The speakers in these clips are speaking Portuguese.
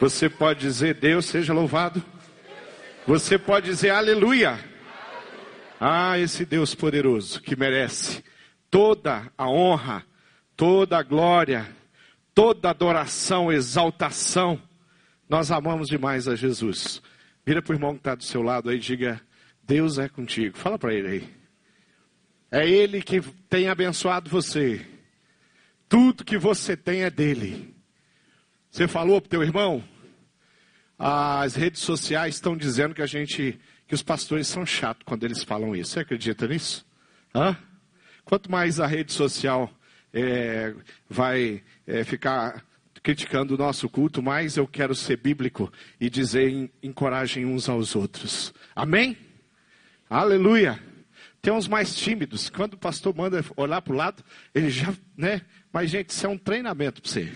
Você pode dizer Deus seja louvado. Você pode dizer aleluia. Ah, esse Deus poderoso que merece toda a honra, toda a glória, toda a adoração, exaltação. Nós amamos demais a Jesus. Vira para o irmão que está do seu lado aí e diga: Deus é contigo. Fala para ele aí. É Ele que tem abençoado você. Tudo que você tem é dele. Você falou para o teu irmão? As redes sociais estão dizendo que a gente, que os pastores são chatos quando eles falam isso. Você acredita nisso? Hã? Quanto mais a rede social é, vai é, ficar criticando o nosso culto, mais eu quero ser bíblico e dizer encorajem uns aos outros. Amém? Aleluia. Tem uns mais tímidos. Quando o pastor manda olhar para o lado, ele já, né? Mas, gente, isso é um treinamento para você.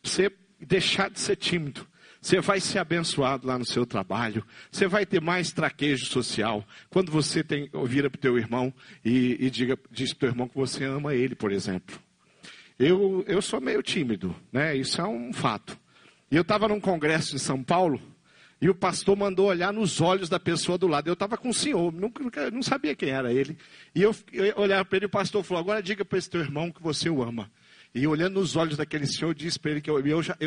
Para você deixar de ser tímido. Você vai ser abençoado lá no seu trabalho. Você vai ter mais traquejo social. Quando você tem, vira para o teu irmão e, e diga, diz para o teu irmão que você ama ele, por exemplo. Eu, eu sou meio tímido, né? Isso é um fato. E eu estava num congresso em São Paulo e o pastor mandou olhar nos olhos da pessoa do lado. Eu estava com o senhor, nunca, não sabia quem era ele. E eu, eu olhava para ele e o pastor falou: Agora diga para esse teu irmão que você o ama. E olhando nos olhos daquele senhor, eu disse para ele que eu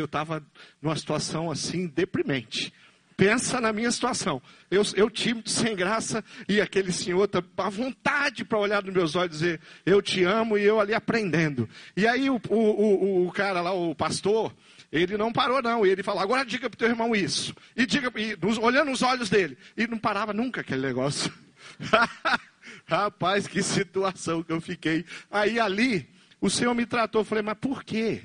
estava numa situação assim, deprimente. Pensa na minha situação. Eu, eu tímido, sem graça, e aquele senhor tá à vontade para olhar nos meus olhos e dizer, eu te amo, e eu ali aprendendo. E aí o, o, o, o cara lá, o pastor, ele não parou, não. E ele falou: agora diga para o teu irmão isso. E diga, e, olhando nos olhos dele. E não parava nunca aquele negócio. Rapaz, que situação que eu fiquei. Aí ali, o Senhor me tratou. Eu falei: mas por quê?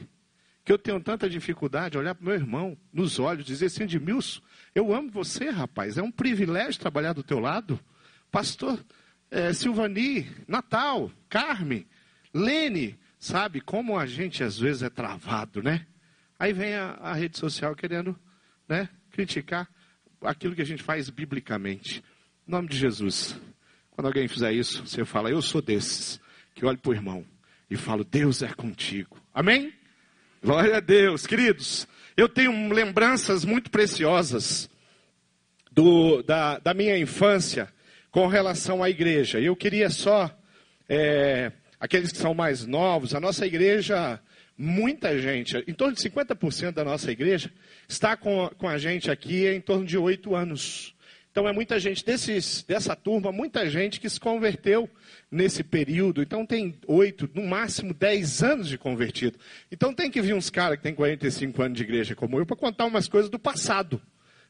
Que eu tenho tanta dificuldade de olhar para meu irmão nos olhos, dizer assim: Edmilson, eu amo você, rapaz. É um privilégio trabalhar do teu lado. Pastor é, Silvani, Natal, Carme, Lene. Sabe como a gente às vezes é travado, né? Aí vem a, a rede social querendo né, criticar aquilo que a gente faz biblicamente. Em nome de Jesus. Quando alguém fizer isso, você fala, eu sou desses, que olho para o irmão e falo, Deus é contigo. Amém? Glória a Deus. Queridos, eu tenho lembranças muito preciosas do, da, da minha infância com relação à igreja. Eu queria só, é, aqueles que são mais novos, a nossa igreja muita gente, em torno de 50% da nossa igreja, está com, com a gente aqui em torno de oito anos. Então é muita gente desses, dessa turma, muita gente que se converteu nesse período. Então tem oito, no máximo dez anos de convertido. Então tem que vir uns caras que têm 45 anos de igreja como eu para contar umas coisas do passado.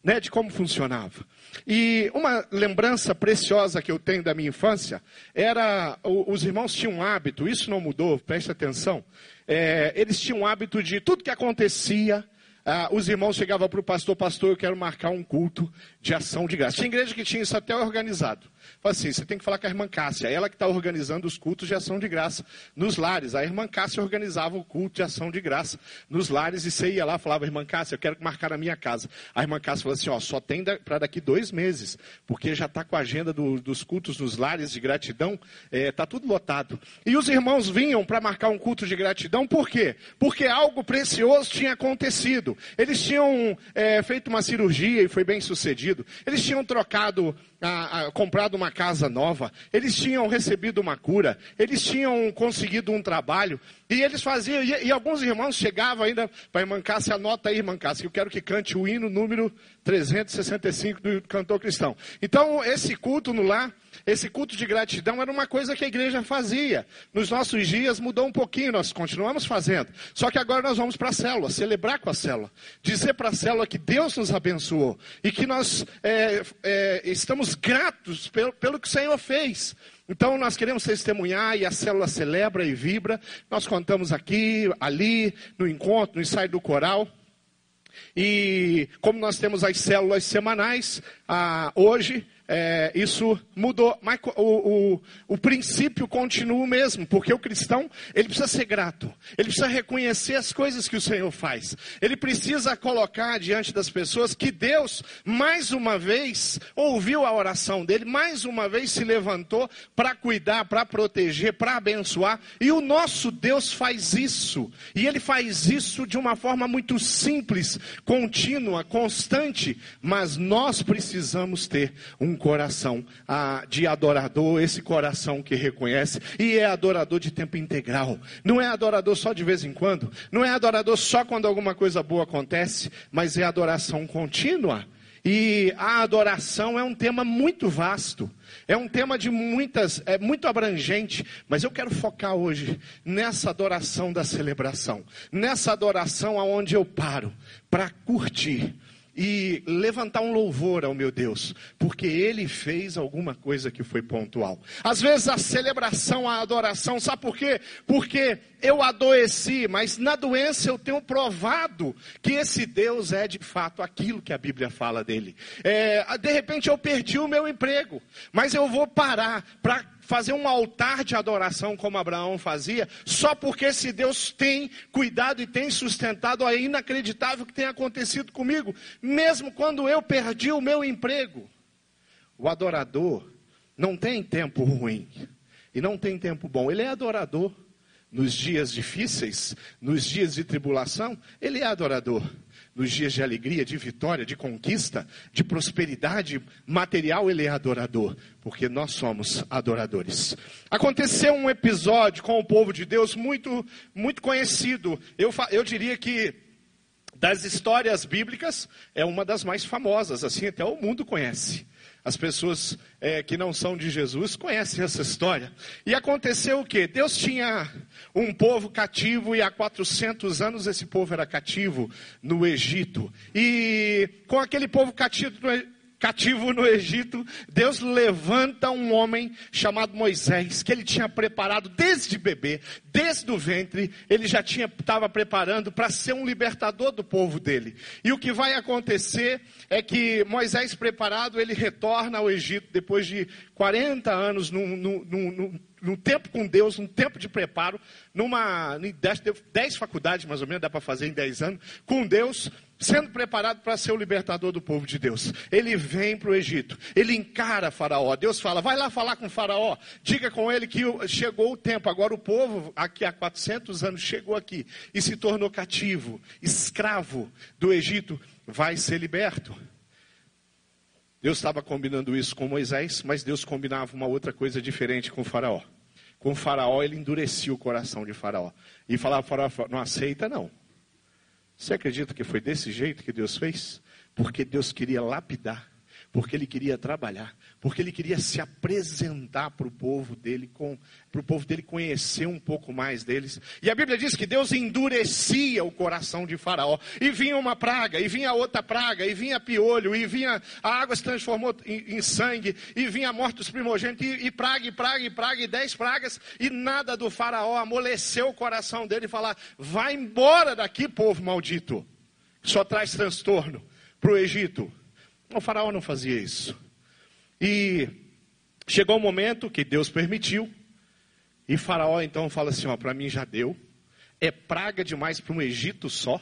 Né, de como funcionava. E uma lembrança preciosa que eu tenho da minha infância era os irmãos tinham um hábito, isso não mudou, preste atenção é, eles tinham o hábito de tudo que acontecia, ah, os irmãos chegavam para o pastor, pastor, eu quero marcar um culto de ação de graça. Tinha igreja que tinha isso até organizado. Fala assim, você tem que falar com a irmã Cássia, ela que está organizando os cultos de ação de graça nos lares. A irmã Cássia organizava o culto de ação de graça nos lares e você ia lá falava, irmã Cássia, eu quero marcar na minha casa. A irmã Cássia falou assim, ó, só tem para daqui dois meses, porque já está com a agenda do, dos cultos nos lares de gratidão, está é, tá tudo lotado. E os irmãos vinham para marcar um culto de gratidão, por quê? Porque algo precioso tinha acontecido. Eles tinham é, feito uma cirurgia e foi bem sucedido. Eles tinham trocado a, a, comprado uma casa nova, eles tinham recebido uma cura, eles tinham conseguido um trabalho, e eles faziam, e, e alguns irmãos chegavam ainda para irmã Cássia, anota aí, irmã Cássia, eu quero que cante o hino número 365 do cantor cristão. Então, esse culto no lar, esse culto de gratidão era uma coisa que a igreja fazia. Nos nossos dias mudou um pouquinho, nós continuamos fazendo. Só que agora nós vamos para a célula, celebrar com a célula. Dizer para a célula que Deus nos abençoou e que nós é, é, estamos gratos pelo, pelo que o Senhor fez. Então nós queremos testemunhar e a célula celebra e vibra. Nós contamos aqui, ali, no encontro, no ensaio do coral. E como nós temos as células semanais, ah, hoje é, isso mudou. Mas o, o, o princípio continua o mesmo, porque o cristão, ele precisa ser grato. Ele precisa reconhecer as coisas que o Senhor faz. Ele precisa colocar diante das pessoas que Deus, mais uma vez, ouviu a oração dele, mais uma vez se levantou para cuidar, para proteger, para abençoar. E o nosso Deus faz isso. E ele faz isso de uma forma muito simples, contínua, constante. Mas nós precisamos ter um coração de adorador, esse coração que reconhece e é adorador de tempo integral. Não é adorador só de vez em quando, não é adorador só quando alguma coisa boa acontece, mas é adoração contínua. E a adoração é um tema muito vasto. É um tema de muitas, é muito abrangente, mas eu quero focar hoje nessa adoração da celebração, nessa adoração aonde eu paro para curtir, e levantar um louvor ao meu Deus, porque Ele fez alguma coisa que foi pontual. Às vezes a celebração, a adoração, sabe por quê? Porque eu adoeci, mas na doença eu tenho provado que esse Deus é de fato aquilo que a Bíblia fala dele. É, de repente eu perdi o meu emprego, mas eu vou parar para fazer um altar de adoração como Abraão fazia, só porque esse Deus tem cuidado e tem sustentado, é inacreditável que tenha acontecido comigo, mesmo quando eu perdi o meu emprego. O adorador não tem tempo ruim e não tem tempo bom, ele é adorador. Nos dias difíceis, nos dias de tribulação, ele é adorador nos dias de alegria, de vitória, de conquista, de prosperidade material, ele é adorador, porque nós somos adoradores. Aconteceu um episódio com o povo de Deus muito, muito conhecido. Eu, eu diria que das histórias bíblicas é uma das mais famosas, assim até o mundo conhece. As pessoas é, que não são de Jesus conhecem essa história. E aconteceu o que? Deus tinha um povo cativo e há 400 anos esse povo era cativo no Egito. E com aquele povo cativo cativo no Egito, Deus levanta um homem chamado Moisés, que ele tinha preparado desde bebê, desde o ventre, ele já tinha estava preparando para ser um libertador do povo dele. E o que vai acontecer é que Moisés preparado, ele retorna ao Egito depois de 40 anos num, num, num, num tempo com Deus, um tempo de preparo, numa dez faculdades mais ou menos, dá para fazer em dez anos, com Deus, sendo preparado para ser o libertador do povo de Deus. Ele vem para o Egito, ele encara Faraó. Deus fala: vai lá falar com Faraó, diga com ele que chegou o tempo. Agora o povo, aqui há 400 anos, chegou aqui e se tornou cativo, escravo do Egito, vai ser liberto. Deus estava combinando isso com Moisés, mas Deus combinava uma outra coisa diferente com Faraó. Com Faraó, ele endurecia o coração de Faraó. E falava: Faraó, não aceita não. Você acredita que foi desse jeito que Deus fez? Porque Deus queria lapidar, porque Ele queria trabalhar, porque Ele queria se apresentar para o povo dele, para o povo dele conhecer um pouco mais deles. E a Bíblia diz que Deus endurecia o coração de Faraó, e vinha uma praga, e vinha outra praga, e vinha piolho, e vinha a água se transformou em, em sangue, e vinha dos primogênitos, e, e praga, e praga, e praga, e dez pragas, e nada do Faraó amoleceu o coração dele e falar: vai embora daqui, povo maldito, só traz transtorno para o Egito. O Faraó não fazia isso. E chegou o um momento que Deus permitiu, e Faraó então fala assim: ó, para mim já deu, é praga demais para um Egito só,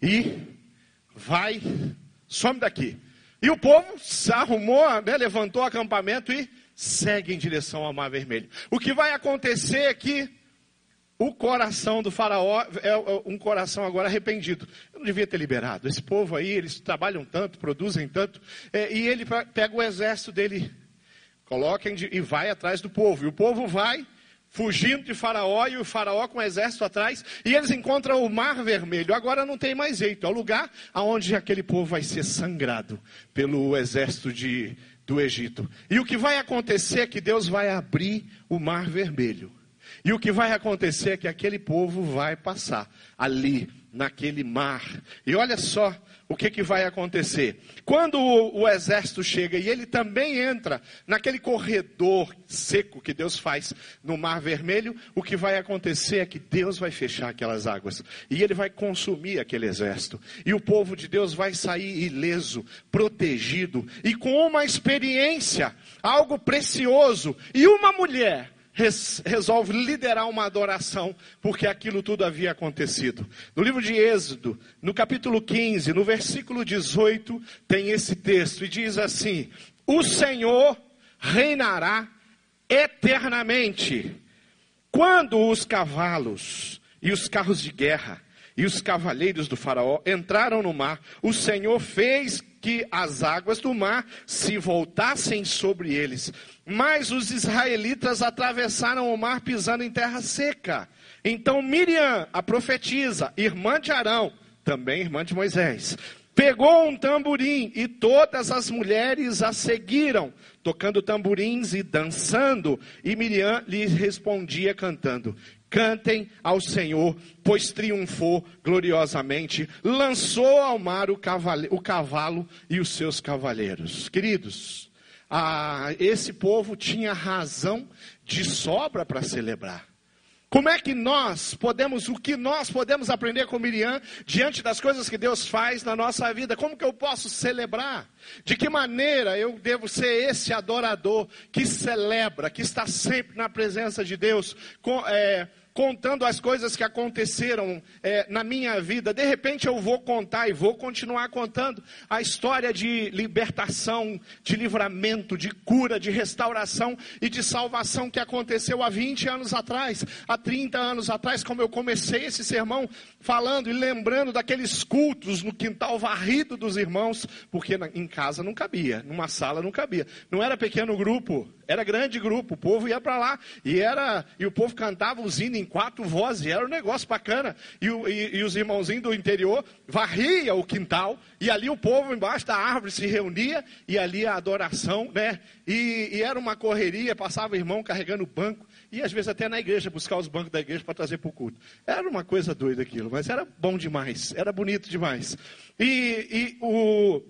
e vai, some daqui. E o povo se arrumou, né, levantou o acampamento e segue em direção ao Mar Vermelho. O que vai acontecer é que o coração do faraó é um coração agora arrependido. Eu não devia ter liberado. Esse povo aí, eles trabalham tanto, produzem tanto. É, e ele pega o exército dele, coloca e vai atrás do povo. E o povo vai fugindo de faraó e o faraó com o exército atrás. E eles encontram o mar vermelho. Agora não tem mais jeito. É o lugar onde aquele povo vai ser sangrado pelo exército de, do Egito. E o que vai acontecer é que Deus vai abrir o mar vermelho. E o que vai acontecer é que aquele povo vai passar ali naquele mar. E olha só o que, que vai acontecer. Quando o, o, exército chega e ele também entra naquele corredor seco que Deus faz no Mar Vermelho, o que vai acontecer é que Deus vai fechar aquelas águas e ele vai consumir aquele exército. E o povo de Deus vai sair ileso, protegido e com uma experiência, algo precioso. E uma mulher resolve liderar uma adoração, porque aquilo tudo havia acontecido. No livro de Êxodo, no capítulo 15, no versículo 18, tem esse texto e diz assim: O Senhor reinará eternamente. Quando os cavalos e os carros de guerra e os cavaleiros do Faraó entraram no mar, o Senhor fez que as águas do mar se voltassem sobre eles. Mas os israelitas atravessaram o mar pisando em terra seca. Então Miriam, a profetisa, irmã de Arão, também irmã de Moisés, pegou um tamborim e todas as mulheres a seguiram, tocando tamborins e dançando. E Miriam lhes respondia cantando: Cantem ao Senhor, pois triunfou gloriosamente, lançou ao mar o cavalo, o cavalo e os seus cavaleiros. Queridos, ah, esse povo tinha razão de sobra para celebrar. Como é que nós podemos, o que nós podemos aprender com Miriam diante das coisas que Deus faz na nossa vida? Como que eu posso celebrar? De que maneira eu devo ser esse adorador que celebra, que está sempre na presença de Deus? Com, é, contando as coisas que aconteceram é, na minha vida. De repente eu vou contar e vou continuar contando a história de libertação, de livramento, de cura, de restauração e de salvação que aconteceu há 20 anos atrás, há 30 anos atrás, como eu comecei esse sermão falando e lembrando daqueles cultos no quintal varrido dos irmãos, porque em casa não cabia, numa sala não cabia. Não era pequeno grupo, era grande grupo, o povo ia para lá e era e o povo cantava os hinos em quatro vozes, era um negócio bacana. E, o, e, e, os irmãozinhos do interior varria o quintal e ali o povo embaixo da árvore se reunia e ali a adoração, né? E, e era uma correria, passava o irmão carregando o banco e às vezes até na igreja buscar os bancos da igreja para trazer para o culto. Era uma coisa doida aquilo, mas era bom demais, era bonito demais. E, e o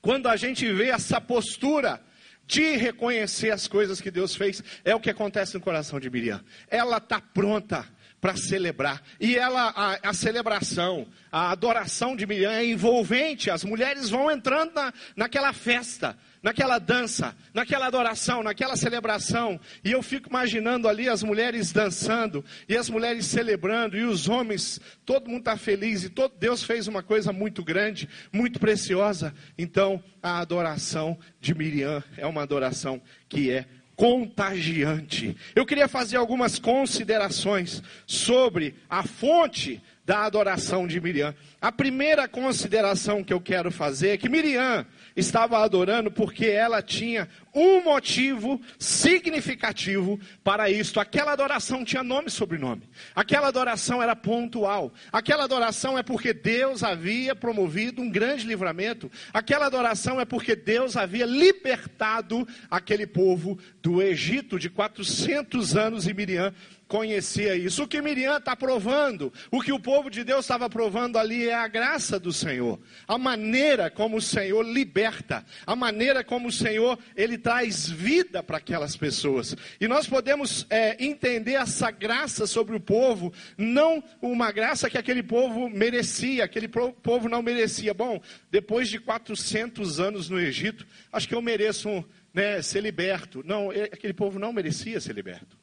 quando a gente vê essa postura de reconhecer as coisas que Deus fez, é o que acontece no coração de Miriam. Ela está pronta para celebrar. E ela, a, a, celebração, a adoração de Miriam é envolvente. As mulheres vão entrando na, naquela festa naquela dança, naquela adoração, naquela celebração. E eu fico imaginando ali as mulheres dançando, e as mulheres celebrando, e os homens, todo mundo está feliz, e todo, Deus fez uma coisa muito grande, muito preciosa. Então, a adoração de Miriam é uma adoração que é contagiante. Eu queria fazer algumas considerações sobre a fonte da adoração de Miriam. A primeira consideração que eu quero fazer é que Miriam estava adorando porque ela tinha um motivo significativo para isto. Aquela adoração tinha nome e sobrenome. Aquela adoração era pontual. Aquela adoração é porque Deus havia promovido um grande livramento. Aquela adoração é porque Deus havia libertado aquele povo do Egito de 400 anos e Miriam conhecia isso. O que Miriam está provando, o que o povo de Deus estava provando ali é a graça do Senhor, a maneira como o Senhor liberta, a maneira como o Senhor ele traz vida para aquelas pessoas. E nós podemos é, entender essa graça sobre o povo, não uma graça que aquele povo merecia, aquele povo não merecia. Bom, depois de 400 anos no Egito, acho que eu mereço né, ser liberto. Não, aquele povo não merecia ser liberto.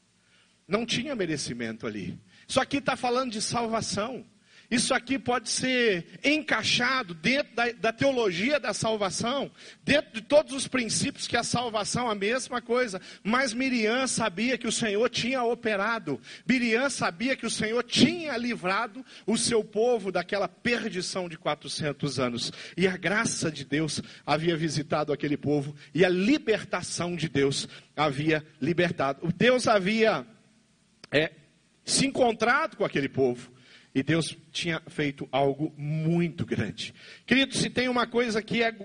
Não tinha merecimento ali. Isso aqui está falando de salvação. Isso aqui pode ser encaixado dentro da, da, teologia da salvação, dentro de todos os princípios que a salvação é a mesma coisa. Mas Miriam sabia que o Senhor tinha operado, Miriam sabia que o Senhor tinha livrado o seu povo daquela perdição de 400 anos. E a graça de Deus havia visitado aquele povo, e a libertação de Deus havia libertado. Deus havia é, se encontrado com aquele povo. E Deus tinha feito algo muito grande. Querido, se tem uma coisa que é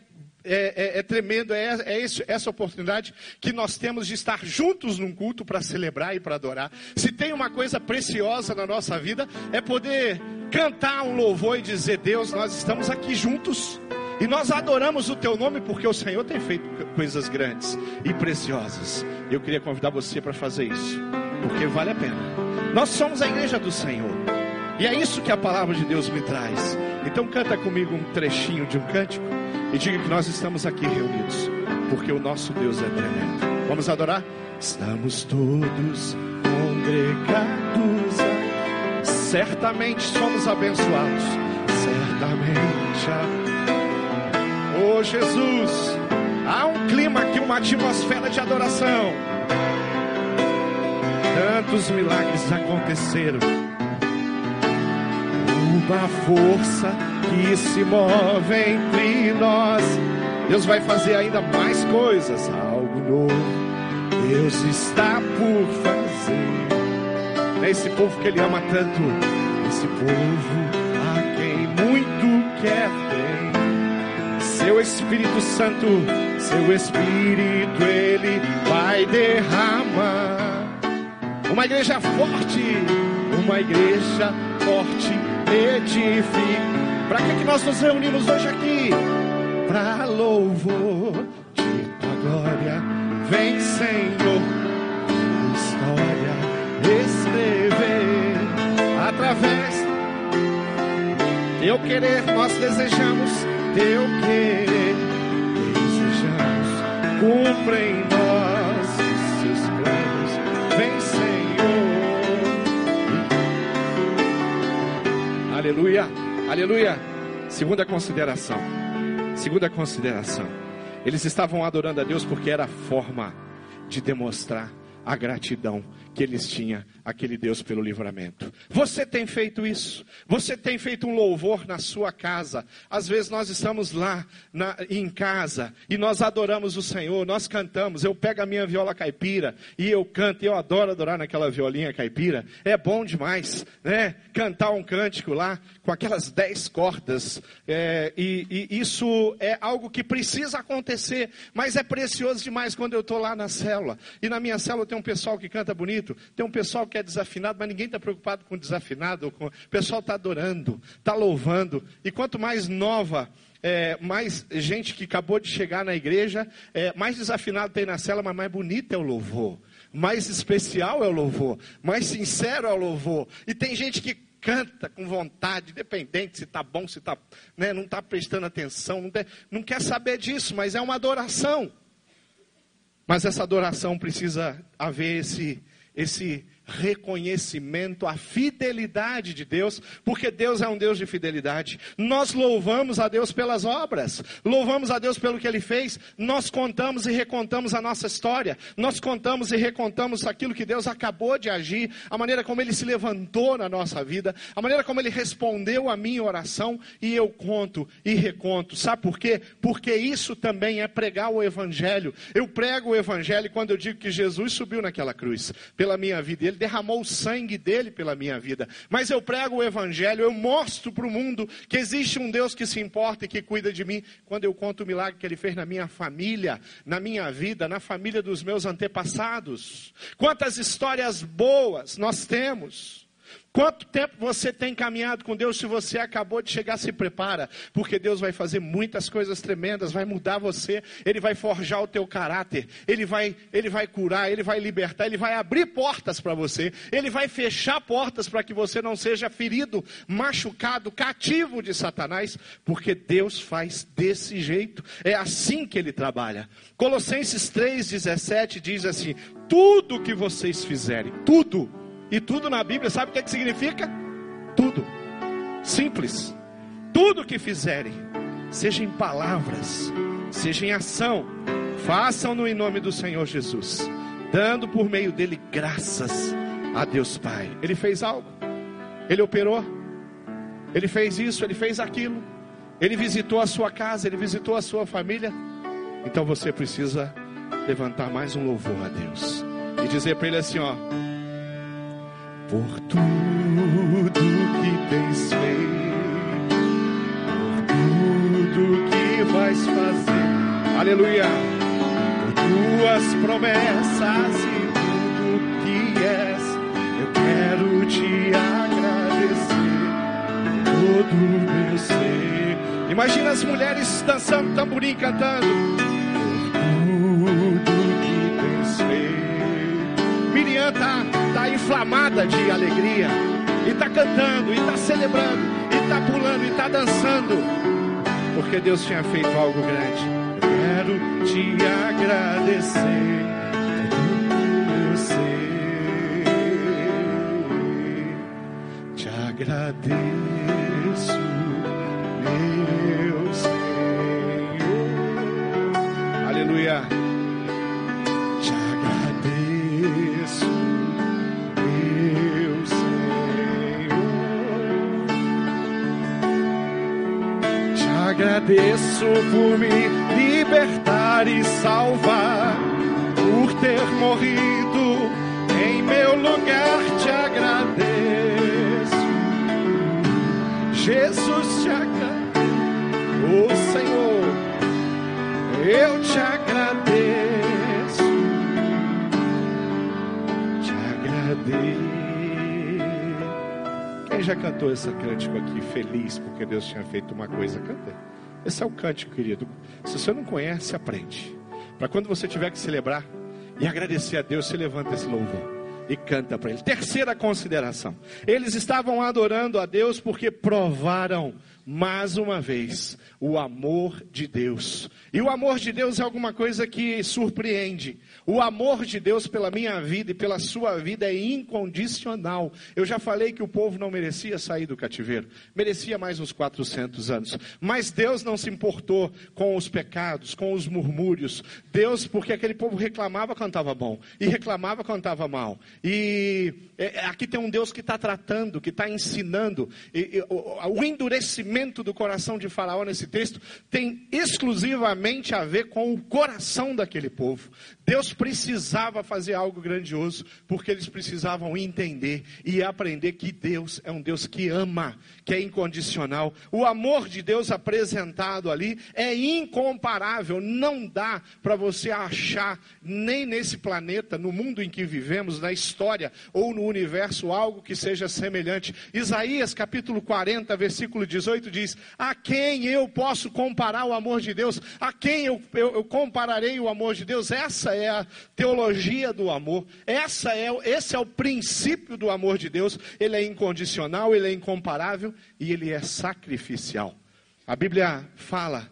é, é, é tremendo, é, é esse, essa oportunidade que nós temos de estar juntos num culto para celebrar e para adorar. Se tem uma coisa preciosa na nossa vida, é poder cantar um louvor e dizer: Deus, nós estamos aqui juntos. E nós adoramos o teu nome porque o Senhor tem feito coisas grandes e preciosas. Eu queria convidar você para fazer isso, porque vale a pena. Nós somos a igreja do Senhor. E é isso que a palavra de Deus me traz. Então canta comigo um trechinho de um cântico e diga que nós estamos aqui reunidos, porque o nosso Deus é tremendo. Vamos adorar? Estamos todos congregados. Certamente somos abençoados. Certamente. Oh Jesus, há um clima aqui, uma atmosfera de adoração. Tantos milagres aconteceram. Uma força que se move entre nós. Deus vai fazer ainda mais coisas, algo novo. Deus está por fazer. É esse povo que Ele ama tanto, esse povo Seu Espírito Santo, seu Espírito, Ele vai derramar. Uma igreja forte, uma igreja forte, edifica. Para que, que nós nos reunimos hoje aqui? Para louvor de tua glória. Vem, Senhor, história escrever através teu querer. Nós desejamos teu querer, desejamos, cumpre em nós seus planos, vem Senhor. Aleluia, aleluia. Segunda consideração, segunda consideração. Eles estavam adorando a Deus porque era a forma de demonstrar a gratidão que eles tinham aquele Deus pelo livramento. Você tem feito isso? Você tem feito um louvor na sua casa? Às vezes nós estamos lá na, em casa e nós adoramos o Senhor, nós cantamos. Eu pego a minha viola caipira e eu canto. Eu adoro adorar naquela violinha caipira. É bom demais, né? Cantar um cântico lá com aquelas dez cordas. É, e, e isso é algo que precisa acontecer, mas é precioso demais quando eu estou lá na célula. E na minha célula tem um pessoal que canta bonito, tem um pessoal que é desafinado, mas ninguém está preocupado com desafinado. Com... O pessoal está adorando, está louvando. E quanto mais nova, é, mais gente que acabou de chegar na igreja, é, mais desafinado tem na cela, mas mais bonito é o louvor. Mais especial é o louvor. Mais sincero é o louvor. E tem gente que canta com vontade, independente se está bom, se está, né, não está prestando atenção, não, tem, não quer saber disso, mas é uma adoração. Mas essa adoração precisa haver esse, esse reconhecimento à fidelidade de Deus, porque Deus é um Deus de fidelidade. Nós louvamos a Deus pelas obras, louvamos a Deus pelo que Ele fez, nós contamos e recontamos a nossa história, nós contamos e recontamos aquilo que Deus acabou de agir, a maneira como Ele se levantou na nossa vida, a maneira como Ele respondeu a minha oração, e eu conto e reconto. Sabe por quê? Porque isso também é pregar o Evangelho. Eu prego o Evangelho quando eu digo que Jesus subiu naquela cruz pela minha vida. Ele derramou o sangue dele pela minha vida. Mas eu prego o evangelho, eu mostro para o mundo que existe um Deus que se importa e que cuida de mim. Quando eu conto o milagre que ele fez na minha família, na minha vida, na família dos meus antepassados. Quantas histórias boas nós temos. Quanto tempo você tem caminhado com Deus? Se você acabou de chegar, se prepara, porque Deus vai fazer muitas coisas tremendas, vai mudar você, Ele vai forjar o teu caráter, Ele vai, Ele vai curar, Ele vai libertar, Ele vai abrir portas para você, Ele vai fechar portas para que você não seja ferido, machucado, cativo de Satanás, porque Deus faz desse jeito, é assim que Ele trabalha. Colossenses 3,17 diz assim: tudo que vocês fizerem, tudo, e tudo na Bíblia, sabe o que, é que significa? Tudo. Simples. Tudo que fizerem, seja em palavras, seja em ação, façam-no em nome do Senhor Jesus, dando por meio dele graças a Deus Pai. Ele fez algo, ele operou, ele fez isso, ele fez aquilo, ele visitou a sua casa, ele visitou a sua família. Então você precisa levantar mais um louvor a Deus e dizer para ele assim: ó por tudo que tens feito, por tudo que vais fazer. Aleluia. Tuas promessas e tudo que és, eu quero te agradecer. Todo meu ser. Imagina as mulheres dançando tamborim, cantando. Por tudo que tens feito. Miriam tá inflamada de alegria. E tá cantando, e tá celebrando, e tá pulando, e tá dançando. Porque Deus tinha feito algo grande quero te agradecer. Te agradeço, agradeço por me libertar e salvar, por ter morrido em meu lugar, te agradeço. Jesus te agradeço, oh Senhor, eu te agradeço, te agradeço. Quem já cantou esse cântico aqui, feliz porque Deus tinha feito uma coisa? Canta. Esse é o cântico, querido. Se você não conhece, aprende. Para quando você tiver que celebrar e agradecer a Deus, você levanta esse louvor e canta para Ele. Terceira consideração: eles estavam adorando a Deus porque provaram mais uma vez o amor de Deus. E o amor de Deus é alguma coisa que surpreende. O amor de Deus pela minha vida e pela sua vida é incondicional. Eu já falei que o povo não merecia sair do cativeiro, merecia mais uns 400 anos. Mas Deus não se importou com os pecados, com os murmúrios. Deus, porque aquele povo reclamava quando estava bom e reclamava quando estava mal. E é, aqui tem um Deus que está tratando, que está ensinando. E, e, o, o endurecimento do coração de Faraó nesse texto tem exclusivamente a ver com o coração daquele povo. Deus precisava fazer algo grandioso, porque eles precisavam entender e aprender que Deus é um Deus que ama, que é incondicional. O amor de Deus apresentado ali é incomparável. Não dá para você achar, nem nesse planeta, no mundo em que vivemos, na história ou no universo, algo que seja semelhante. Isaías capítulo 40, versículo 18 diz: A quem eu posso comparar o amor de Deus? A quem eu, eu, eu compararei o amor de Deus? Essa é a teologia do amor. Essa é, esse é o princípio do amor de Deus. Ele é incondicional, ele é incomparável e ele é sacrificial. A Bíblia fala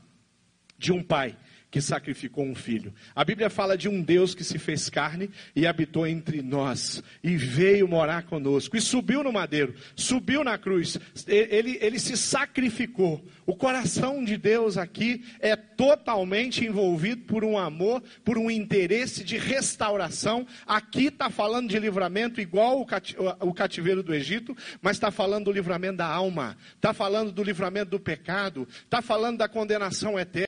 de um pai que sacrificou um filho. A Bíblia fala de um Deus que se fez carne e habitou entre nós e veio morar conosco e subiu no madeiro, subiu na cruz. Ele, ele se sacrificou. O coração de Deus aqui é totalmente envolvido por um amor, por um interesse de restauração. Aqui está falando de livramento igual o cativeiro do Egito, mas está falando do livramento da alma, está falando do livramento do pecado, está falando da condenação eterna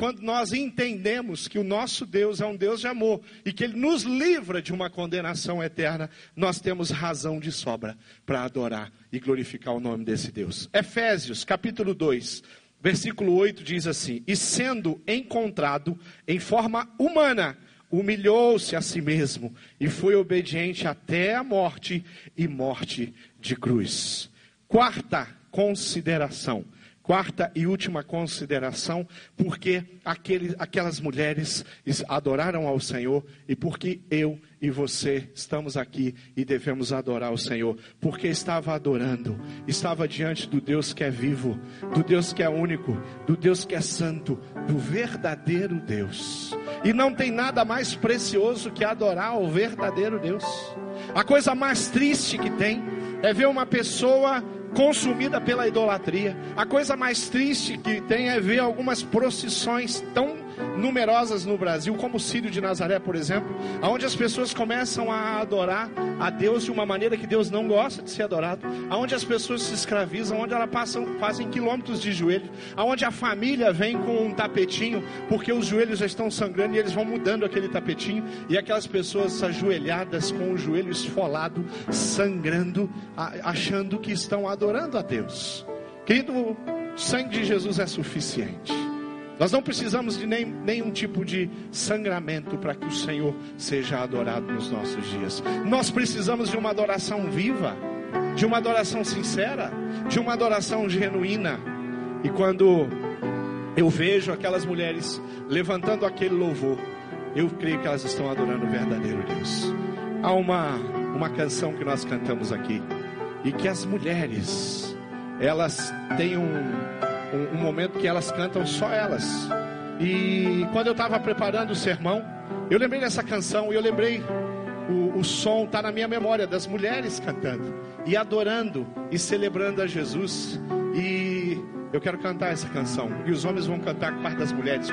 quando nós entendemos que o nosso Deus é um Deus de amor e que Ele nos livra de uma condenação eterna, nós temos razão de sobra para adorar e glorificar o nome desse Deus. Efésios, capítulo 2, versículo 8 diz assim: E sendo encontrado em forma humana, humilhou-se a si mesmo e foi obediente até a morte e morte de cruz. Quarta consideração Quarta e última consideração, porque aquele, aquelas mulheres adoraram ao Senhor e porque eu e você estamos aqui e devemos adorar o Senhor, porque estava adorando, estava diante do Deus que é vivo, do Deus que é único, do Deus que é santo, do verdadeiro Deus. E não tem nada mais precioso que adorar o verdadeiro Deus. A coisa mais triste que tem é ver uma pessoa consumida pela idolatria. A coisa mais triste que tem é ver algumas procissões tão numerosas no Brasil, como o Sírio de Nazaré, por exemplo, onde as pessoas começam a adorar a Deus de uma maneira que Deus não gosta de ser adorado, onde as pessoas se escravizam, onde elas passam, fazem quilômetros de joelho, onde a família vem com um tapetinho, porque os joelhos já estão sangrando e eles vão mudando aquele tapetinho, e aquelas pessoas ajoelhadas com o joelho esfolado, sangrando, achando que estão adorando a Deus. Querido, o sangue de Jesus é suficiente. Nós não precisamos de nem, nenhum tipo de sangramento para que o Senhor seja adorado nos nossos dias. Nós precisamos de uma adoração viva, de uma adoração sincera, de uma adoração genuína. E quando eu vejo aquelas mulheres levantando aquele louvor, eu creio que elas estão adorando o verdadeiro Deus. Há uma, uma canção que nós cantamos aqui, e que as mulheres, elas têm um, um, um momento que elas cantam só elas. E quando eu estava preparando o sermão, eu lembrei dessa canção e eu lembrei o, o som está na minha memória das mulheres cantando e adorando e celebrando a Jesus. E eu quero cantar essa canção. E os homens vão cantar parte das mulheres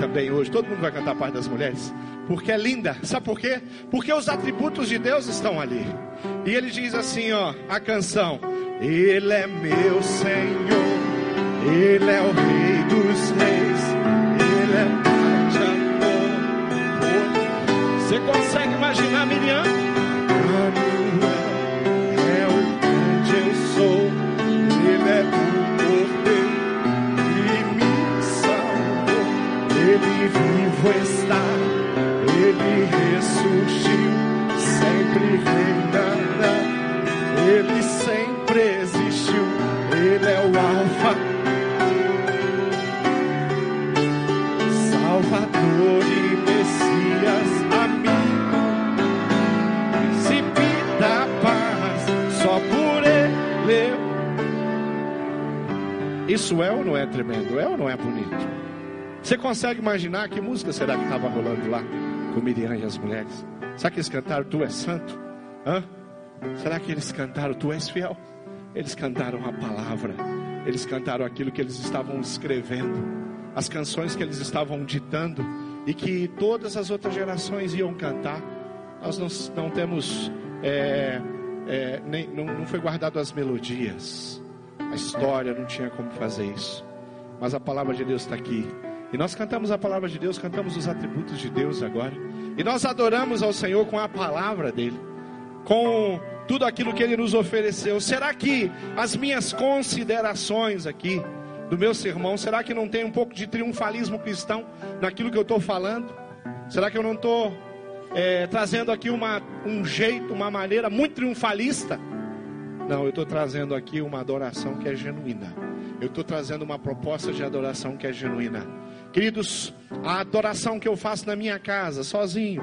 também hoje. Todo mundo vai cantar parte das mulheres. Porque é linda. Sabe por quê? Porque os atributos de Deus estão ali. E ele diz assim, ó, a canção: Ele é meu Senhor. Ele é o Rei dos Reis. Ele é Pai de amor. Você consegue imaginar Miriam? É o grande eu sou. Ele é o poder que me salvou. Ele vivo está. Ele ressurgiu. Sempre reinará. Ele sempre existiu. Ele é o Alfa. Tremendo? É ou não é bonito? Você consegue imaginar que música será que estava rolando lá com Miriam e as mulheres? Será que eles cantaram Tu és santo? Hã? Será que eles cantaram Tu és fiel? Eles cantaram a palavra, eles cantaram aquilo que eles estavam escrevendo as canções que eles estavam ditando e que todas as outras gerações iam cantar. Nós não, não temos, é, é, nem, não, não foi guardado as melodias, a história não tinha como fazer isso, mas a palavra de Deus está aqui. E nós cantamos a palavra de Deus, cantamos os atributos de Deus agora. E nós adoramos ao Senhor com a palavra dele, com tudo aquilo que ele nos ofereceu. Será que as minhas considerações aqui, do meu sermão, será que não tem um pouco de triunfalismo cristão naquilo que eu estou falando? Será que eu não estou é, trazendo aqui uma, um jeito, uma maneira muito triunfalista? Não, eu estou trazendo aqui uma adoração que é genuína. Eu estou trazendo uma proposta de adoração que é genuína. Queridos, a adoração que eu faço na minha casa, sozinho,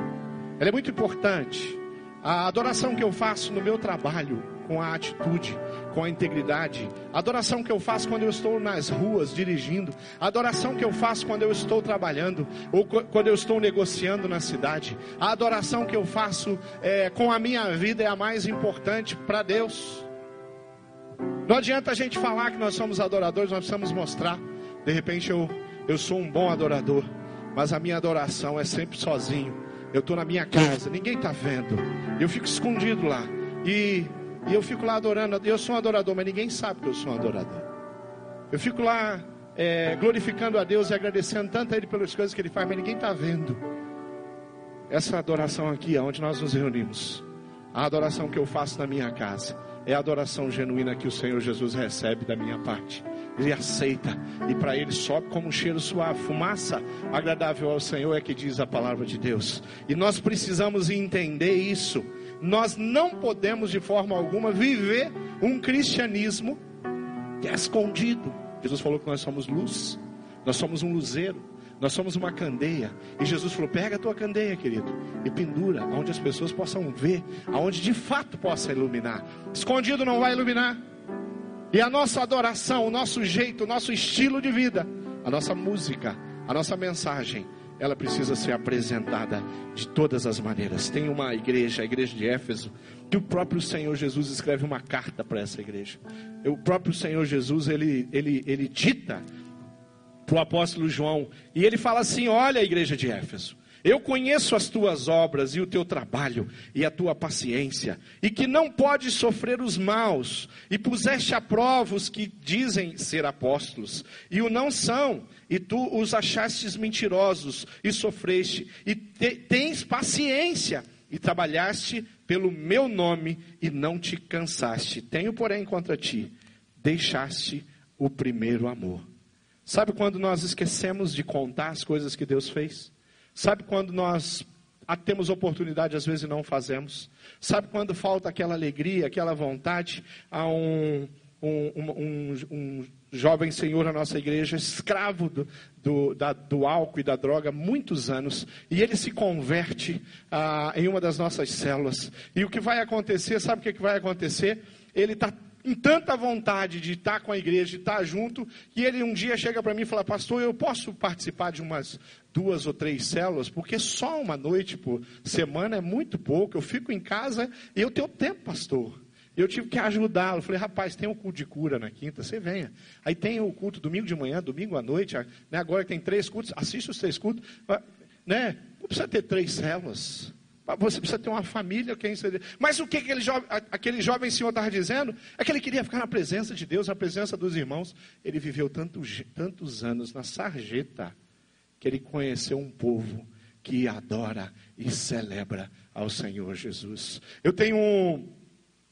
ela é muito importante. A adoração que eu faço no meu trabalho, com a atitude, com a integridade. A adoração que eu faço quando eu estou nas ruas dirigindo, a adoração que eu faço quando eu estou trabalhando ou quando eu estou negociando na cidade, a adoração que eu faço é, com a minha vida é a mais importante para Deus. Não adianta a gente falar que nós somos adoradores, nós precisamos mostrar. De repente eu, eu sou um bom adorador, mas a minha adoração é sempre sozinho. Eu estou na minha casa, ninguém está vendo. Eu fico escondido lá. E e eu fico lá adorando. Eu sou um adorador, mas ninguém sabe que eu sou um adorador. Eu fico lá é, glorificando a Deus e agradecendo tanto a Ele pelas coisas que Ele faz, mas ninguém está vendo. Essa adoração aqui, onde nós nos reunimos, a adoração que eu faço na minha casa, é a adoração genuína que o Senhor Jesus recebe da minha parte. Ele aceita e para ele sobe como um cheiro suave, fumaça agradável ao Senhor é que diz a palavra de Deus. E nós precisamos entender isso nós não podemos de forma alguma viver um cristianismo que é escondido. Jesus falou que nós somos luz, nós somos um luzeiro, nós somos uma candeia. E Jesus falou: pega a tua candeia, querido, e pendura, onde as pessoas possam ver, aonde de fato possa iluminar. Escondido não vai iluminar. E a nossa adoração, o nosso jeito, o nosso estilo de vida, a nossa música, a nossa mensagem ela precisa ser apresentada de todas as maneiras. Tem uma igreja, a igreja de Éfeso, que o próprio Senhor Jesus escreve uma carta para essa igreja. O próprio Senhor Jesus, ele, ele, ele dita para o apóstolo João, e ele fala assim: Olha igreja de Éfeso. Eu conheço as tuas obras e o teu trabalho e a tua paciência, e que não podes sofrer os maus, e puseste a prova os que dizem ser apóstolos, e o não são, e tu os achastes mentirosos, e sofreste, e te, tens paciência, e trabalhaste pelo meu nome, e não te cansaste. Tenho, porém, contra ti, deixaste o primeiro amor. Sabe quando nós esquecemos de contar as coisas que Deus fez? Sabe quando nós temos oportunidade, às vezes não fazemos? Sabe quando falta aquela alegria, aquela vontade a um, um, um, um jovem senhor na nossa igreja, escravo do, do, da, do álcool e da droga, muitos anos, e ele se converte ah, em uma das nossas células. E o que vai acontecer, sabe o que vai acontecer? Ele está com tanta vontade de estar com a igreja, de estar junto, que ele um dia chega para mim e fala: Pastor, eu posso participar de umas duas ou três células, porque só uma noite por semana é muito pouco. Eu fico em casa e eu tenho tempo, pastor. Eu tive que ajudá-lo. Falei, rapaz, tem um culto de cura na quinta, você venha. Aí tem o culto domingo de manhã, domingo à noite. Né? Agora tem três cultos, assiste os três cultos. Né? Não precisa ter três células. Você precisa ter uma família. Quem Mas o que aquele jovem, aquele jovem senhor estava dizendo? É que ele queria ficar na presença de Deus, na presença dos irmãos. Ele viveu tantos, tantos anos na sarjeta que ele conheceu um povo que adora e celebra ao Senhor Jesus. Eu tenho um,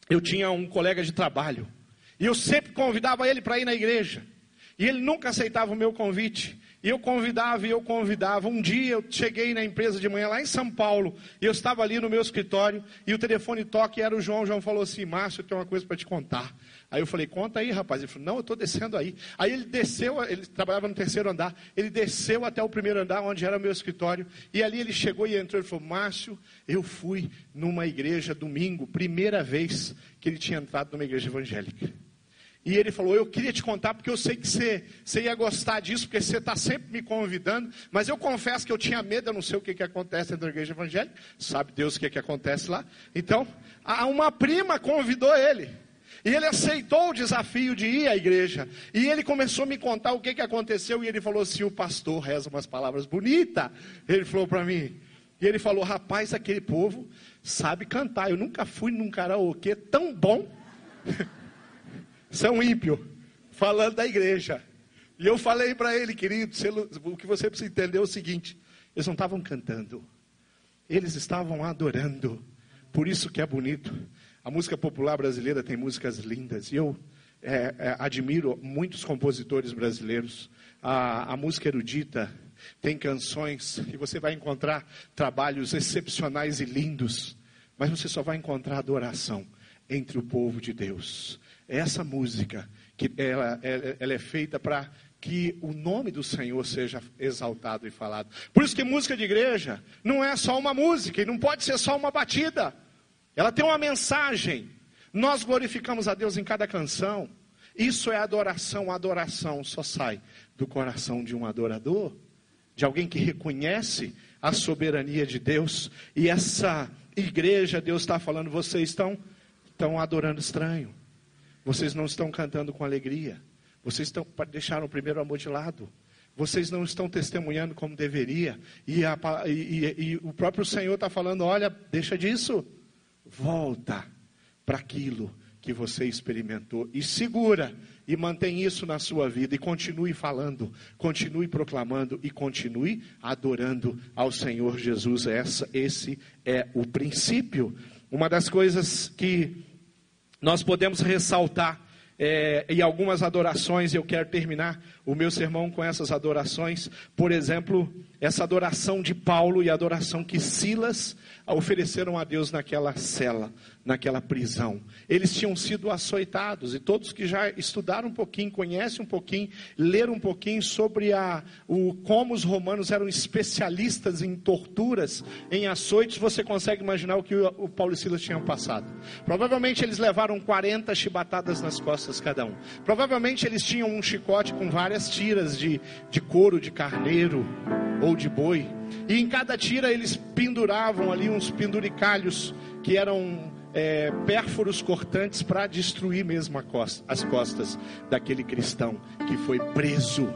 eu tinha um colega de trabalho e eu sempre convidava ele para ir na igreja. E ele nunca aceitava o meu convite. E eu convidava e eu convidava. Um dia eu cheguei na empresa de manhã lá em São Paulo, e eu estava ali no meu escritório, e o telefone toca e era o João. O João falou assim: Márcio, eu tenho uma coisa para te contar. Aí eu falei: Conta aí, rapaz. Ele falou: Não, eu estou descendo aí. Aí ele desceu, ele trabalhava no terceiro andar, ele desceu até o primeiro andar, onde era o meu escritório, e ali ele chegou e entrou. Ele falou: Márcio, eu fui numa igreja domingo, primeira vez que ele tinha entrado numa igreja evangélica. E ele falou: Eu queria te contar porque eu sei que você, você ia gostar disso, porque você está sempre me convidando. Mas eu confesso que eu tinha medo, eu não sei o que, que acontece dentro da igreja evangélica. Sabe Deus o que, que acontece lá? Então, uma prima convidou ele. E ele aceitou o desafio de ir à igreja. E ele começou a me contar o que, que aconteceu. E ele falou assim: O pastor reza umas palavras bonitas. Ele falou para mim. E ele falou: Rapaz, aquele povo sabe cantar. Eu nunca fui num karaokê tão bom. São ímpio, falando da igreja. E eu falei para ele, querido, o que você precisa entender é o seguinte: eles não estavam cantando, eles estavam adorando. Por isso que é bonito. A música popular brasileira tem músicas lindas. E eu é, é, admiro muitos compositores brasileiros. A, a música erudita tem canções e você vai encontrar trabalhos excepcionais e lindos. Mas você só vai encontrar adoração entre o povo de Deus. Essa música, que ela, ela, ela é feita para que o nome do Senhor seja exaltado e falado. Por isso que música de igreja não é só uma música e não pode ser só uma batida. Ela tem uma mensagem. Nós glorificamos a Deus em cada canção. Isso é adoração. A adoração só sai do coração de um adorador, de alguém que reconhece a soberania de Deus. E essa igreja, Deus está falando, vocês estão, estão adorando estranho. Vocês não estão cantando com alegria. Vocês estão, deixaram o primeiro amor de lado. Vocês não estão testemunhando como deveria. E, a, e, e o próprio Senhor está falando: olha, deixa disso. Volta para aquilo que você experimentou. E segura e mantém isso na sua vida. E continue falando, continue proclamando e continue adorando ao Senhor Jesus. Essa, esse é o princípio. Uma das coisas que nós podemos ressaltar é, e algumas adorações, eu quero terminar o meu sermão com essas adorações. Por exemplo, essa adoração de Paulo e a adoração que Silas ofereceram a Deus naquela cela, naquela prisão. Eles tinham sido açoitados, e todos que já estudaram um pouquinho, conhecem um pouquinho, leram um pouquinho sobre a, o, como os romanos eram especialistas em torturas, em açoites, você consegue imaginar o que o, o Paulo e Silas tinham passado. Provavelmente eles levaram 40 chibatadas nas costas cada um. Provavelmente eles tinham um chicote com várias tiras de, de couro de carneiro ou de boi. E em cada tira eles penduravam ali uns penduricalhos que eram é, pérforos cortantes para destruir mesmo costa, as costas daquele cristão que foi preso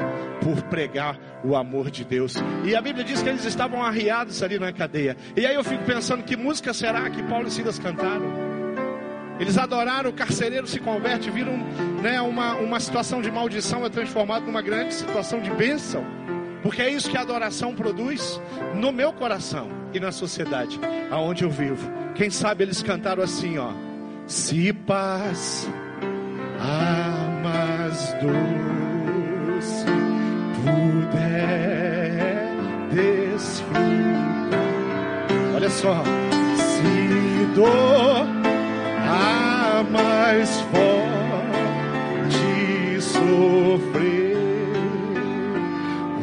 por pregar o amor de Deus. E a Bíblia diz que eles estavam arriados ali na cadeia. E aí eu fico pensando que música será que Paulo e Silas cantaram? Eles adoraram, o carcereiro se converte, viram né, uma, uma situação de maldição é transformada numa grande situação de bênção. Porque é isso que a adoração produz no meu coração e na sociedade aonde eu vivo. Quem sabe eles cantaram assim, ó: Se paz amas doce puder desfrutar. Olha só, se dor a mais forte sofrer.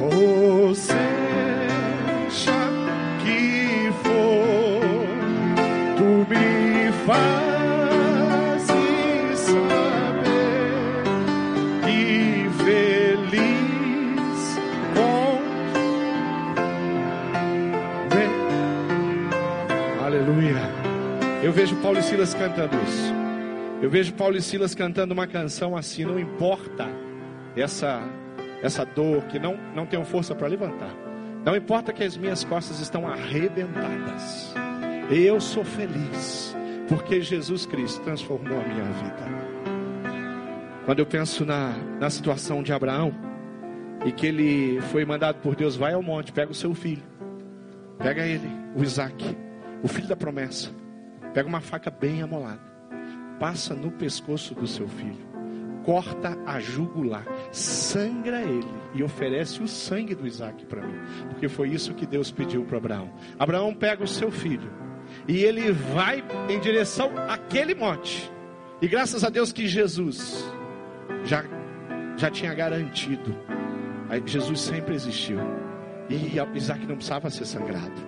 Oh, vejo Paulo e Silas cantando isso. Eu vejo Paulo e Silas cantando uma canção assim, não importa essa essa dor que não não tenho força para levantar. Não importa que as minhas costas estão arrebentadas. Eu sou feliz porque Jesus Cristo transformou a minha vida. Quando eu penso na, na situação de Abraão e que ele foi mandado por Deus, vai ao monte, pega o seu filho, pega ele, o Isaac, o filho da promessa, pega uma faca bem amolada, passa no pescoço do seu filho, corta a jugular, sangra ele e oferece o sangue do Isaac para mim, porque foi isso que Deus pediu para Abraão. Abraão pega o seu filho e ele vai em direção àquele monte. E graças a Deus que Jesus já, já tinha garantido. Jesus sempre existiu. E Isaac não precisava ser sangrado.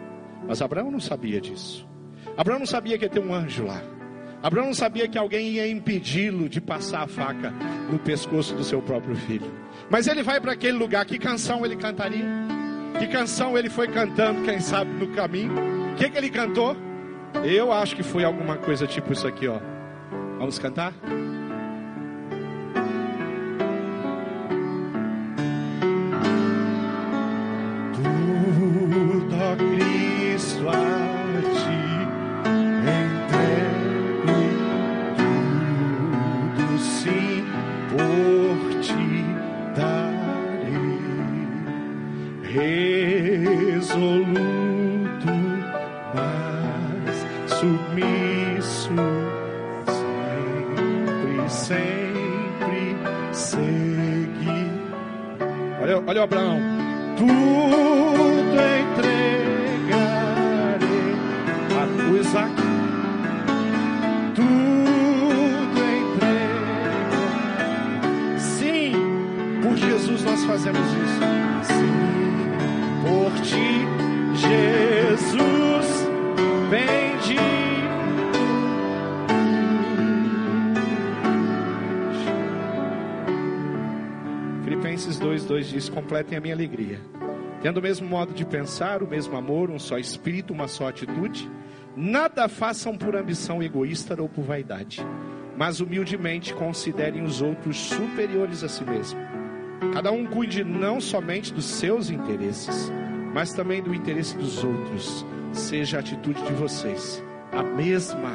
Mas Abraão não sabia disso. Abraão não sabia que ia ter um anjo lá. Abraão não sabia que alguém ia impedi-lo de passar a faca no pescoço do seu próprio filho. Mas ele vai para aquele lugar. Que canção ele cantaria? Que canção ele foi cantando, quem sabe, no caminho? O que, que ele cantou? Eu acho que foi alguma coisa tipo isso aqui, ó. Vamos cantar? Completem a minha alegria, tendo o mesmo modo de pensar, o mesmo amor, um só espírito, uma só atitude. Nada façam por ambição egoísta ou por vaidade, mas humildemente considerem os outros superiores a si mesmo. Cada um cuide não somente dos seus interesses, mas também do interesse dos outros. Seja a atitude de vocês a mesma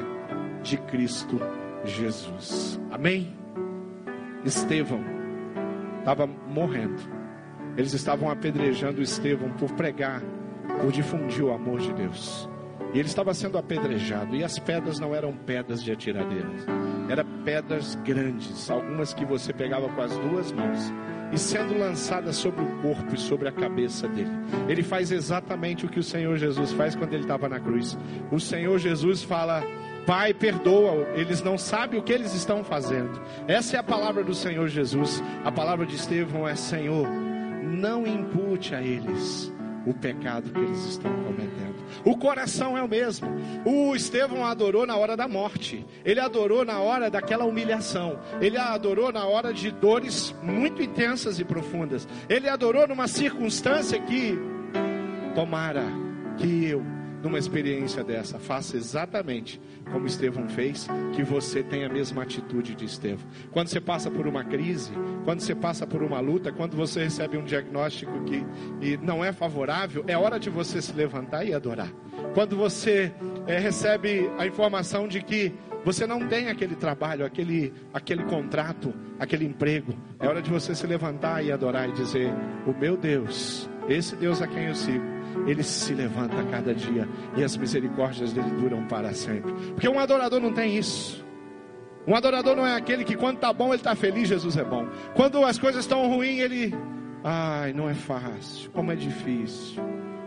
de Cristo Jesus. Amém? Estevão estava morrendo. Eles estavam apedrejando Estevão por pregar, por difundir o amor de Deus. E ele estava sendo apedrejado. E as pedras não eram pedras de atiradeira, eram pedras grandes, algumas que você pegava com as duas mãos. E sendo lançadas sobre o corpo e sobre a cabeça dele. Ele faz exatamente o que o Senhor Jesus faz quando ele estava na cruz. O Senhor Jesus fala: Pai, perdoa, eles não sabem o que eles estão fazendo. Essa é a palavra do Senhor Jesus. A palavra de Estevão é: Senhor, não impute a eles o pecado que eles estão cometendo. O coração é o mesmo. O Estevão adorou na hora da morte. Ele adorou na hora daquela humilhação. Ele adorou na hora de dores muito intensas e profundas. Ele adorou numa circunstância que tomara que eu numa experiência dessa, faça exatamente como Estevão fez, que você tenha a mesma atitude de Estevão. Quando você passa por uma crise, quando você passa por uma luta, quando você recebe um diagnóstico que e não é favorável, é hora de você se levantar e adorar. Quando você é, recebe a informação de que você não tem aquele trabalho, aquele, aquele contrato, aquele emprego, é hora de você se levantar e adorar e dizer: O meu Deus, esse Deus a quem eu sigo, ele se levanta a cada dia e as misericórdias dele duram para sempre. Porque um adorador não tem isso. Um adorador não é aquele que quando está bom ele está feliz, Jesus é bom. Quando as coisas estão ruins ele, ai, não é fácil, como é difícil.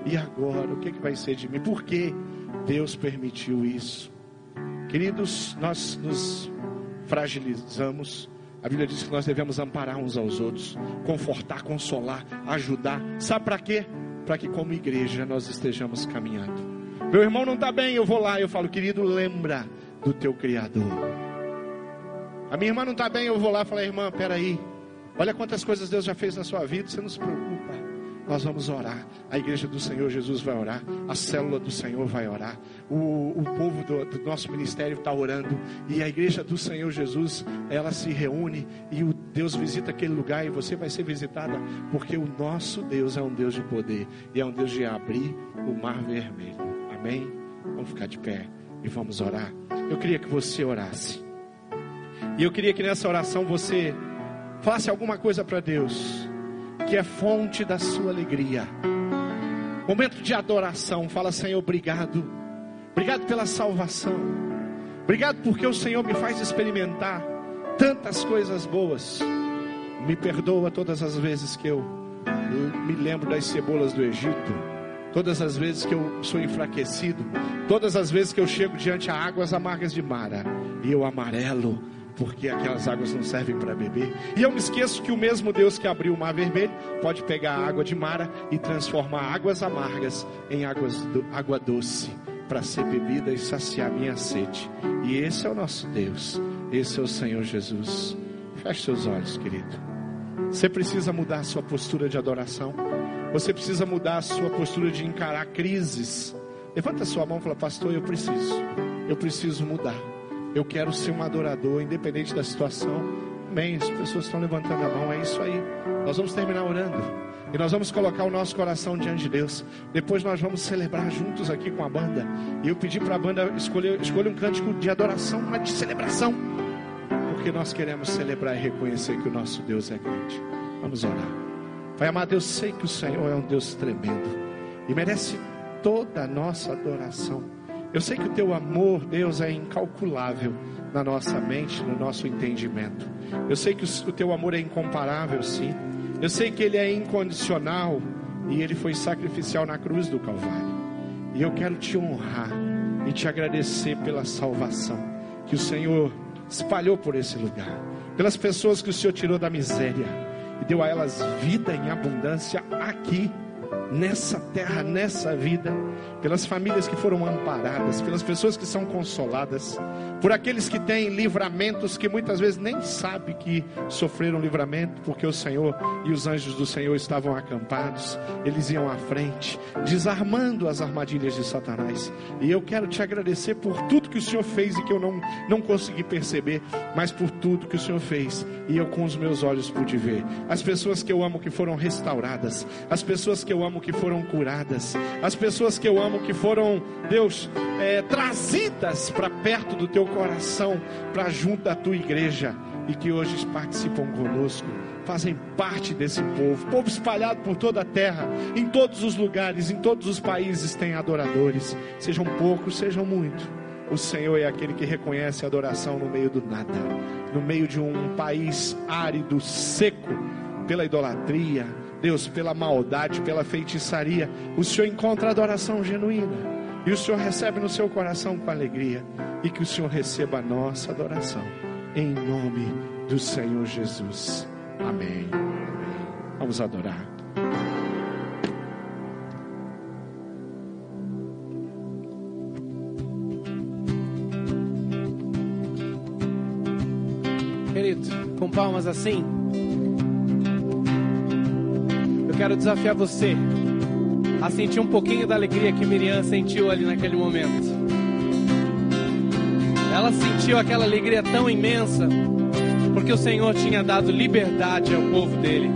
E agora, o que, que vai ser de mim? Por que Deus permitiu isso? Queridos, nós nos fragilizamos. A Bíblia diz que nós devemos amparar uns aos outros, confortar, consolar, ajudar. Sabe para quê? Para que, como igreja, nós estejamos caminhando. Meu irmão não está bem, eu vou lá. Eu falo, querido, lembra do teu Criador. A minha irmã não está bem, eu vou lá e falo, irmã, peraí. Olha quantas coisas Deus já fez na sua vida, você não se preocupa nós vamos orar. A igreja do Senhor Jesus vai orar. A célula do Senhor vai orar. O, o povo do, do nosso ministério está orando. E a igreja do Senhor Jesus, ela se reúne. E o Deus visita aquele lugar. E você vai ser visitada. Porque o nosso Deus é um Deus de poder. E é um Deus de abrir o mar vermelho. Amém? Vamos ficar de pé e vamos orar. Eu queria que você orasse. E eu queria que nessa oração você faça alguma coisa para Deus que é fonte da sua alegria. Momento de adoração, fala Senhor, obrigado. Obrigado pela salvação. Obrigado porque o Senhor me faz experimentar tantas coisas boas. Me perdoa todas as vezes que eu, me lembro das cebolas do Egito, todas as vezes que eu sou enfraquecido, todas as vezes que eu chego diante a águas amargas de Mara e eu amarelo porque aquelas águas não servem para beber. E eu me esqueço que o mesmo Deus que abriu o mar vermelho pode pegar a água de Mara e transformar águas amargas em águas do, água doce para ser bebida e saciar minha sede. E esse é o nosso Deus, esse é o Senhor Jesus. Feche seus olhos, querido. Você precisa mudar a sua postura de adoração. Você precisa mudar a sua postura de encarar crises. Levanta sua mão e fala, pastor, eu preciso. Eu preciso mudar. Eu quero ser um adorador, independente da situação. Amém. As pessoas estão levantando a mão, é isso aí. Nós vamos terminar orando. E nós vamos colocar o nosso coração diante de Deus. Depois nós vamos celebrar juntos aqui com a banda. E eu pedi para a banda escolher, escolher um cântico de adoração, mas de celebração. Porque nós queremos celebrar e reconhecer que o nosso Deus é grande. Vamos orar. Pai amado, eu sei que o Senhor é um Deus tremendo. E merece toda a nossa adoração. Eu sei que o teu amor, Deus, é incalculável na nossa mente, no nosso entendimento. Eu sei que o teu amor é incomparável, sim. Eu sei que ele é incondicional e ele foi sacrificial na cruz do Calvário. E eu quero te honrar e te agradecer pela salvação que o Senhor espalhou por esse lugar, pelas pessoas que o Senhor tirou da miséria e deu a elas vida em abundância aqui nessa terra, nessa vida, pelas famílias que foram amparadas, pelas pessoas que são consoladas, por aqueles que têm livramentos que muitas vezes nem sabem que sofreram livramento, porque o Senhor e os anjos do Senhor estavam acampados, eles iam à frente, desarmando as armadilhas de Satanás. E eu quero te agradecer por tudo que o Senhor fez e que eu não, não consegui perceber, mas por tudo que o Senhor fez e eu com os meus olhos pude ver. As pessoas que eu amo que foram restauradas, as pessoas que eu amo que foram curadas, as pessoas que eu amo que foram, Deus, é, trazidas para perto do teu coração, para junto da tua igreja e que hoje participam conosco, fazem parte desse povo, povo espalhado por toda a terra, em todos os lugares, em todos os países tem adoradores, sejam poucos, sejam muitos. O Senhor é aquele que reconhece a adoração no meio do nada, no meio de um país árido, seco, pela idolatria, Deus, pela maldade, pela feitiçaria. O Senhor encontra adoração genuína. E o Senhor recebe no seu coração com alegria. E que o Senhor receba a nossa adoração. Em nome do Senhor Jesus. Amém. Vamos adorar. Querido, com palmas assim quero desafiar você a sentir um pouquinho da alegria que Miriam sentiu ali naquele momento. Ela sentiu aquela alegria tão imensa porque o Senhor tinha dado liberdade ao povo dele.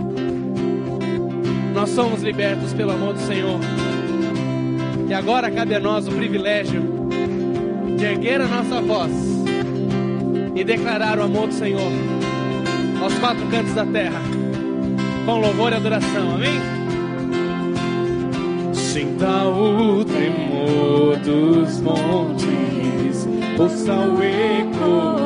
Nós somos libertos pelo amor do Senhor. E agora cabe a nós o privilégio de erguer a nossa voz e declarar o amor do Senhor aos quatro cantos da terra com louvor e adoração. Amém? Sinta o tremor dos montes, ouça o eco